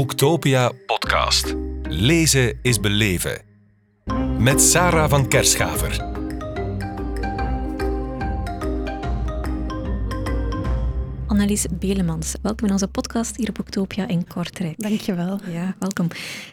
Boektopia podcast. Lezen is beleven. Met Sarah van Kerschaver. Annelies Belemans, welkom in onze podcast hier op Boektopia in Kortrijk. Dankjewel. Ja, welkom.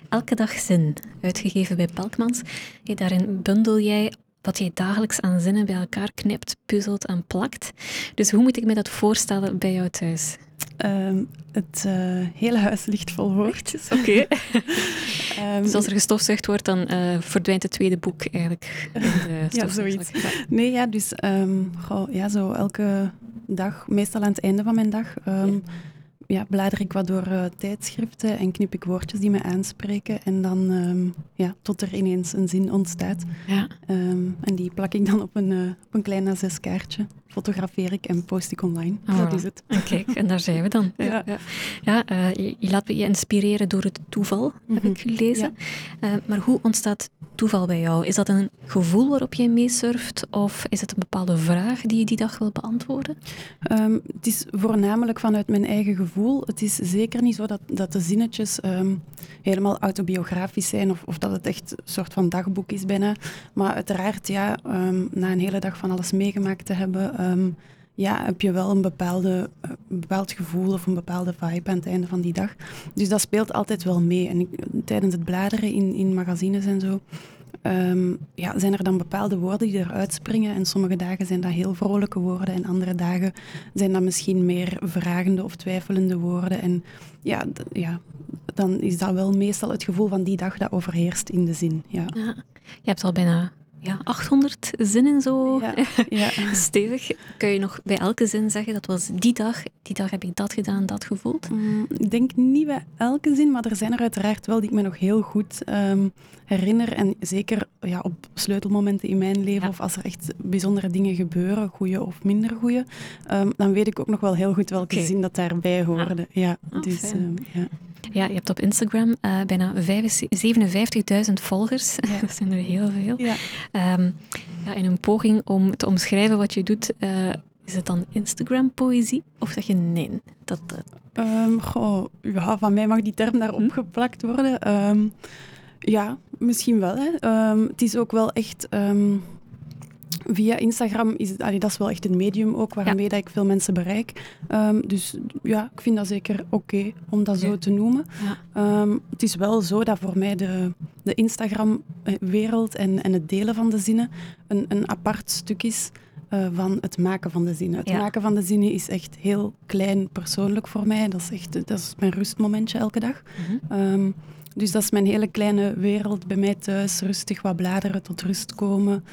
Elke dag zin, uitgegeven bij Pelkmans. Daarin bundel jij wat jij dagelijks aan zinnen bij elkaar knipt, puzzelt en plakt. Dus hoe moet ik me dat voorstellen bij jou thuis? Ehm, het uh, hele huis ligt vol woordjes. Oké. um, dus als er gestofzuigd wordt, dan uh, verdwijnt het tweede boek eigenlijk. In de ja, zoiets. Nee, ja, dus um, goh, ja, zo elke dag, meestal aan het einde van mijn dag, ja, blader ik wat door uh, tijdschriften en knip ik woordjes die me aanspreken. En dan um, ja, tot er ineens een zin ontstaat. Ja. Um, en die plak ik dan op een, uh, op een klein A6 kaartje. Fotografeer ik en post ik online. Oh, dat is het. En kijk, en daar zijn we dan. Ja, ja. ja uh, je, je, laat je inspireren door het toeval, heb -hmm. ik gelezen. Ja. maar hoe ontstaat toeval bij jou? Is dat een gevoel waarop jij meesurft? Of is het een bepaalde vraag die je die dag wil beantwoorden? Um, het is voornamelijk vanuit mijn eigen gevoel. Het is zeker niet zo dat, dat de zinnetjes um, helemaal autobiografisch zijn of, of, dat het echt een soort van dagboek is bijna. Maar uiteraard, ja, um, na een hele dag van alles meegemaakt te hebben, ja, heb je wel een, bepaalde, een bepaald gevoel of een bepaalde vibe aan het einde van die dag. Dus dat speelt altijd wel mee. En ik, tijdens het bladeren in, in magazines en zo, um, ja, zijn er dan bepaalde woorden die eruit springen. En sommige dagen zijn dat heel vrolijke woorden en andere dagen zijn dat misschien meer vragende of twijfelende woorden. En ja, ja dan is dat wel meestal het gevoel van die dag dat overheerst in de zin. Ja. ja je hebt al bijna ja, 800 zinnen zo ja, ja. stevig. Kun je nog bij elke zin zeggen, dat was die dag, die dag heb ik dat gedaan, dat gevoeld? Mm, ik denk niet bij elke zin, maar er zijn er uiteraard wel die ik me nog heel goed um, herinner. En zeker ja, op sleutelmomenten in mijn leven, ja. of als er echt bijzondere dingen gebeuren, goede of minder goede, um, dan weet ik ook nog wel heel goed welke okay. zin dat daarbij hoorde. Ah. Ja, oh, dus, um, ja. Ja, je hebt op Instagram uh, bijna 57.000 volgers. Ja. dat zijn er heel veel. Ja. Um, ja, in een poging om te omschrijven wat je doet, uh, is het dan Instagram-poëzie? Of zeg je nee? Dat, uh... um, goh, ja, van mij mag die term daarop hm? geplakt worden. Um, ja, misschien wel. Hè. het is ook wel echt via Instagram is allee, dat is wel echt een medium ook waarmee ja. dat ik veel mensen bereik. Um, dus ja, ik vind dat zeker oké okay om dat okay. zo te noemen. Ja. Um, het is wel zo dat voor mij de, de Instagram-wereld en, en het delen van de zinnen een, een apart stuk is. Uh, van het maken van de zinnen. Het ja. maken van de zinnen is echt heel klein persoonlijk voor mij. Dat is echt dat is mijn rustmomentje elke dag. Mm -hmm. um, dus dat is mijn hele kleine wereld bij mij thuis. Rustig wat bladeren, tot rust komen.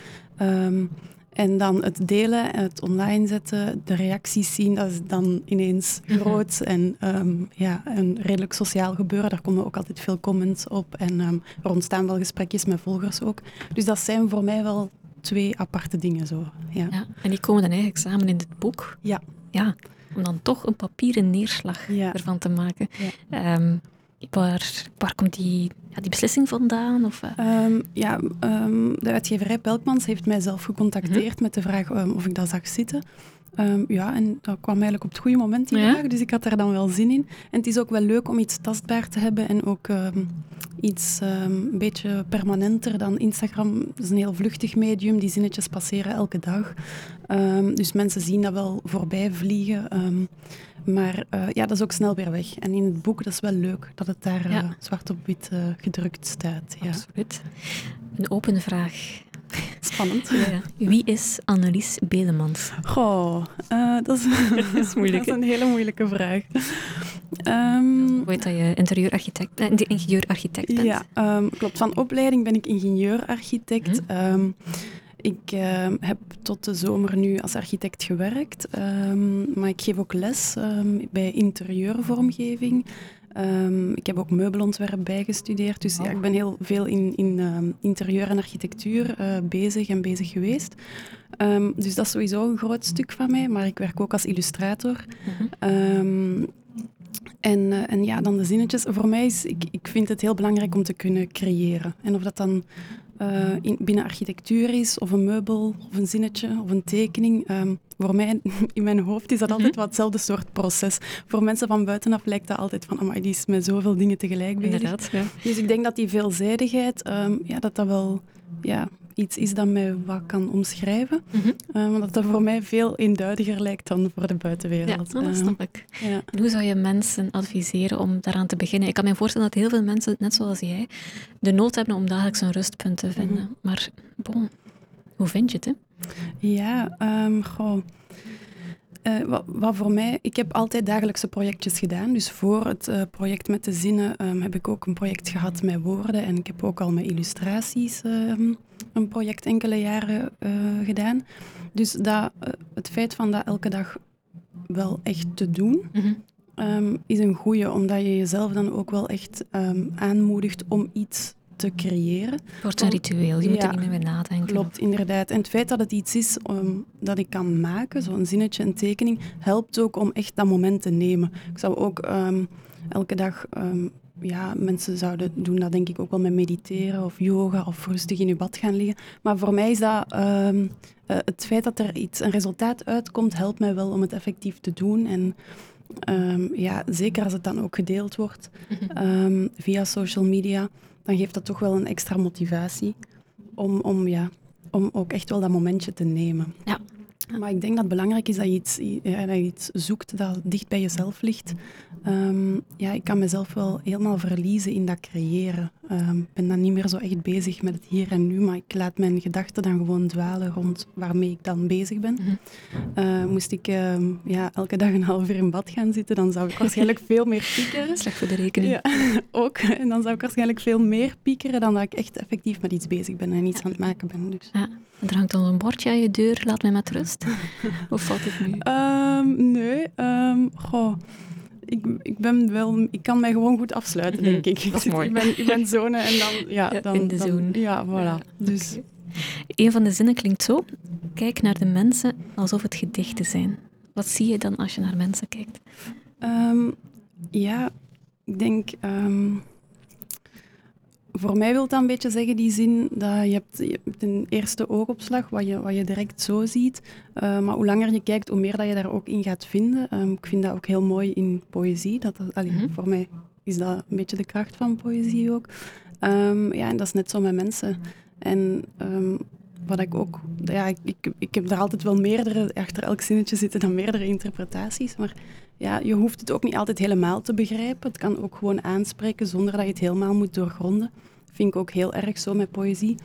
Um, en dan het delen en het online zetten, de reacties zien, dat is dan ineens groot en um, ja, een redelijk sociaal gebeuren. Daar komen ook altijd veel comments op en um, er ontstaan wel gesprekjes met volgers ook. Dus dat zijn voor mij wel twee aparte dingen zo. Ja. ja en die komen dan eigenlijk samen in dit boek? Ja. Ja, om dan toch een papieren neerslag ja. ervan te maken. Ja. Um, Waar, waar komt die, ja, die beslissing vandaan? Of, uh? um, ja, um, de uitgeverij Pelkmans heeft mij zelf gecontacteerd -hmm. met de vraag um, of ik dat zag zitten. ja, en dat kwam eigenlijk op het goede moment, die vraag. Dus ik had daar dan wel zin in. En het is ook wel leuk om iets tastbaar te hebben en ook iets een beetje permanenter dan Instagram. Het is een heel vluchtig medium, die zinnetjes passeren elke dag. dus mensen zien dat wel voorbij vliegen. Maar uh, ja, dat is ook snel weer weg. En in het boek, dat is wel leuk dat het daar ja. uh, zwart op wit uh, gedrukt staat. Ja. Absoluut. Een open vraag. Spannend. Ja. Wie is Annelies Belemans? Goh, dat, is, dat, is moeilijk, dat is een hele moeilijke vraag. Um, Weet dat je interieurarchitect, uh, ingenieurarchitect bent? Ja, um, klopt. Van opleiding ben ik ingenieurarchitect. Mm -hmm. um, ik uh, heb tot de zomer nu als architect gewerkt, um, maar ik geef ook les um, bij interieurvormgeving. Um, ik heb ook meubelontwerp bijgestudeerd, dus oh. ja, ik ben heel veel in, in interieur en architectuur uh, bezig en bezig geweest. dus dat is sowieso een groot stuk van mij, maar ik werk ook als illustrator. -hmm. En, uh, en ja, dan de zinnetjes. Voor mij is, ik, ik vind het heel belangrijk om te kunnen creëren. En of dat dan uh, in, binnen architectuur is, of een meubel, of een zinnetje, of een tekening. Um, voor mij, in mijn hoofd, is dat altijd mhm. wat hetzelfde soort proces. Voor mensen van buitenaf lijkt dat altijd van, amai, die is met zoveel dingen tegelijk bezig. Inderdaad, ja. Dus ik denk dat die veelzijdigheid, um, ja, dat dat wel ja, iets is dat mij wat kan omschrijven. Mm -hmm. dat dat voor mij veel eenduidiger lijkt dan voor de buitenwereld. Ja, dat ehm, snap ik. Ja. hoe zou je mensen adviseren om daaraan te beginnen? Ik kan me voorstellen dat heel veel mensen, net zoals jij, de nood hebben om dagelijks een rustpunt te vinden. Mhm. Maar bon, hoe vind je het? Hè? Ja, um, goh. Uh, wat, voor mij, ik heb altijd dagelijkse projectjes gedaan. Dus voor het uh, project met de zinnen um, heb ik ook een project gehad met woorden. En ik heb ook al met illustraties um, een project enkele jaren uh, gedaan. Dus dat, het feit van dat elke dag wel echt te doen, mm -hmm. is een goede, omdat je jezelf dan ook wel echt aanmoedigt om iets te creëren. Het wordt een ritueel, je moet er niet meer nadenken. Klopt, inderdaad. En het feit dat het iets is um, dat ik kan maken, zo'n zinnetje, een tekening, helpt ook om echt dat moment te nemen. Ik zou ook um, elke dag... Um, ja, mensen zouden doen dat denk ik ook wel met mediteren of yoga of rustig in je bad gaan liggen. Maar voor mij is dat uh, het feit dat er iets, een resultaat uitkomt, helpt mij wel om het effectief te doen. En ja, zeker als het dan ook gedeeld wordt mhm. via social media dan geeft dat toch wel een extra motivatie om, om, ja, om ook echt wel dat momentje te nemen. Ja. Maar ik denk dat het belangrijk is dat je iets, ja, dat je iets zoekt dat dicht bij jezelf ligt. Um, ja, ik kan mezelf wel helemaal verliezen in dat creëren. Ik um, ben dan niet meer zo echt bezig met het hier en nu, maar ik laat mijn gedachten dan gewoon dwalen rond waarmee ik dan bezig ben. Mm uh, moest ik um, ja, elke dag een half uur in bad gaan zitten, dan zou ik waarschijnlijk veel meer piekeren. Slecht voor de rekening. Ja, ook. En dan zou ik waarschijnlijk veel meer piekeren dan dat ik echt effectief met iets bezig ben en iets aan het maken ben. Dus. Ja. Er hangt dan een bordje aan je deur, laat mij met rust. Hoe valt het nu? Um, nee, um, goh. Ik, ik, ben wel, ik kan mij gewoon goed afsluiten, mhm. denk ik. Dat is mooi. Ik ben, ik ben zone en dan... Ja, dan, in de zone. Ja, voilà. Dus. Een van de zinnen klinkt zo. Kijk naar de mensen alsof het gedichten zijn. Wat zie je dan als je naar mensen kijkt? Um, ja, ik denk voor mij wil dan een beetje zeggen, die zin, dat je hebt, je hebt een eerste oogopslag, wat je, wat je direct zo ziet. Uh, maar hoe langer je kijkt, hoe meer dat je daar ook in gaat vinden. Um, ik vind dat ook heel mooi in poëzie. Dat, dat allee, mm Voor mij is dat een beetje de kracht van poëzie ook. Um, ja, en dat is net zo met mensen. En um, wat ik ook... Ja, ik, ik, ik heb er altijd wel meerdere... Achter elk zinnetje zitten dan meerdere interpretaties. Maar ja, je hoeft het ook niet altijd helemaal te begrijpen. Het kan ook gewoon aanspreken zonder dat je het helemaal moet doorgronden. Vind ik ook heel erg zo met poëzie.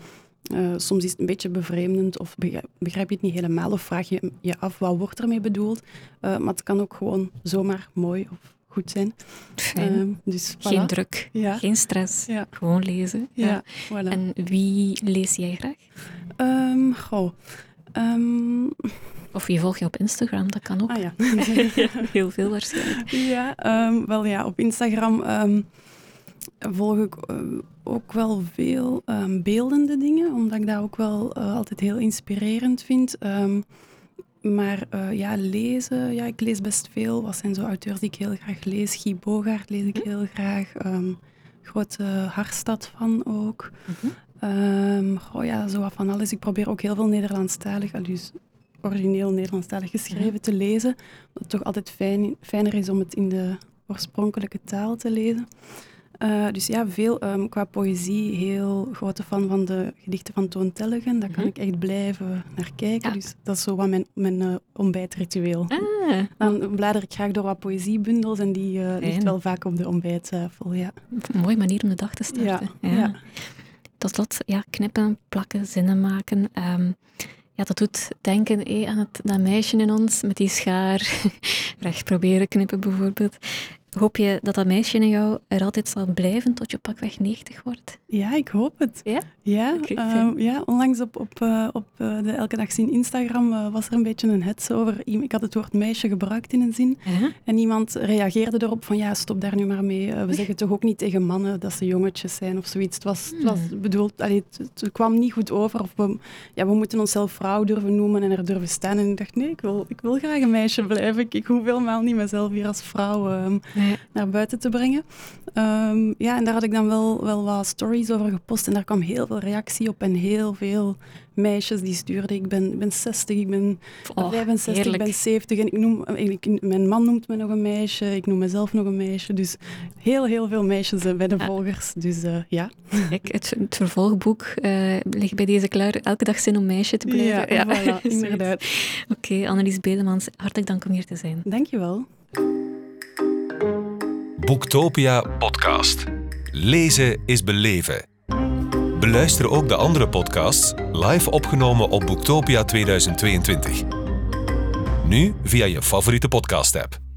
Uh, soms is het een beetje bevreemdend of begrijp je het niet helemaal of vraag je je af wat wordt ermee bedoeld. Uh, maar het kan ook gewoon zomaar mooi of goed zijn. Uh, dus, Geen druk, ja. geen stress, ja. gewoon lezen. Ja. Voilà. En wie lees jij graag? Um, goh. Um, of je volgt je op Instagram, dat kan ook. Ah, ja. Heel veel waarschijnlijk. Ja, um, wel ja, op Instagram um, volg ik uh, ook wel veel beeldende dingen, omdat ik dat ook wel uh, altijd heel inspirerend vind. maar uh, ja, lezen, ja, ik lees best veel. Wat zijn zo auteurs die ik heel graag lees? Guy Bogaert lees ik hm? heel graag. grote Harstad van ook. Mm oh ja, zo wat van alles. Ik probeer ook heel veel Nederlandstalig, dus origineel Nederlandstalig geschreven te lezen. Wat het toch altijd fijn, fijner is om het in de oorspronkelijke taal te lezen. Uh, dus ja, veel um, qua poëzie, heel grote fan van de gedichten van Toon Tellegen. Daar kan mhm. ik echt blijven naar kijken. Dus dat is zo wat mijn, mijn uh, ontbijtritueel. Ah. Dan blader ik graag door wat poëziebundels en die uh, ligt wel vaak op de ontbijttafel. Ja. Een mooie manier om de dag te starten. Ja. ja. Tot slot, ja, knippen, plakken, zinnen maken. Um, ja, dat doet denken eh, aan het, dat meisje in ons met die schaar. Recht proberen knippen bijvoorbeeld. Hoop je dat dat meisje in jou er altijd zal blijven tot je pakweg 90 wordt? Ja, ik hoop het. Ja? Ja, ehm, ja onlangs op, op, uh, op uh, de Elke Dag Zien Instagram uh, was er een beetje een hets over. Ik had het woord meisje gebruikt in een zin. -huh. En iemand reageerde erop van ja, stop daar nu maar mee. we zeggen toch ook niet tegen mannen dat ze jongetjes zijn of zoiets. Het was, het was hmm. bedoeld, allee, het, het, kwam niet goed over. Of we, ja, we moeten onszelf vrouw durven noemen en er durven staan. En ik dacht nee, ik wil, ik wil graag een meisje blijven. Ik, ik hoef helemaal niet mezelf hier als vrouw... Um, naar buiten te brengen. Ehm, ja, en daar had ik dan wel, wel wat stories over gepost en daar kwam heel veel reactie op en heel veel meisjes die stuurden. Ik ben, ik ben 60, ik ben oh, 65, ik ben 70 en ik noem, ik, mijn man noemt me nog een meisje, ik noem mezelf nog een meisje. Dus heel, heel veel meisjes bij de volgers. Dus uh, ja. Kijk, het, het vervolgboek uh, ligt bij deze klaar. Elke dag zin om meisje te blijven. Ja, ja. Voilà, inderdaad. Oké, okay, Annelies Bedemans, hartelijk dank om hier te zijn. Dankjewel. Boektopia podcast. Lezen is beleven. Beluister ook de andere podcasts live opgenomen op Boektopia 2022. Nu via je favoriete podcast-app.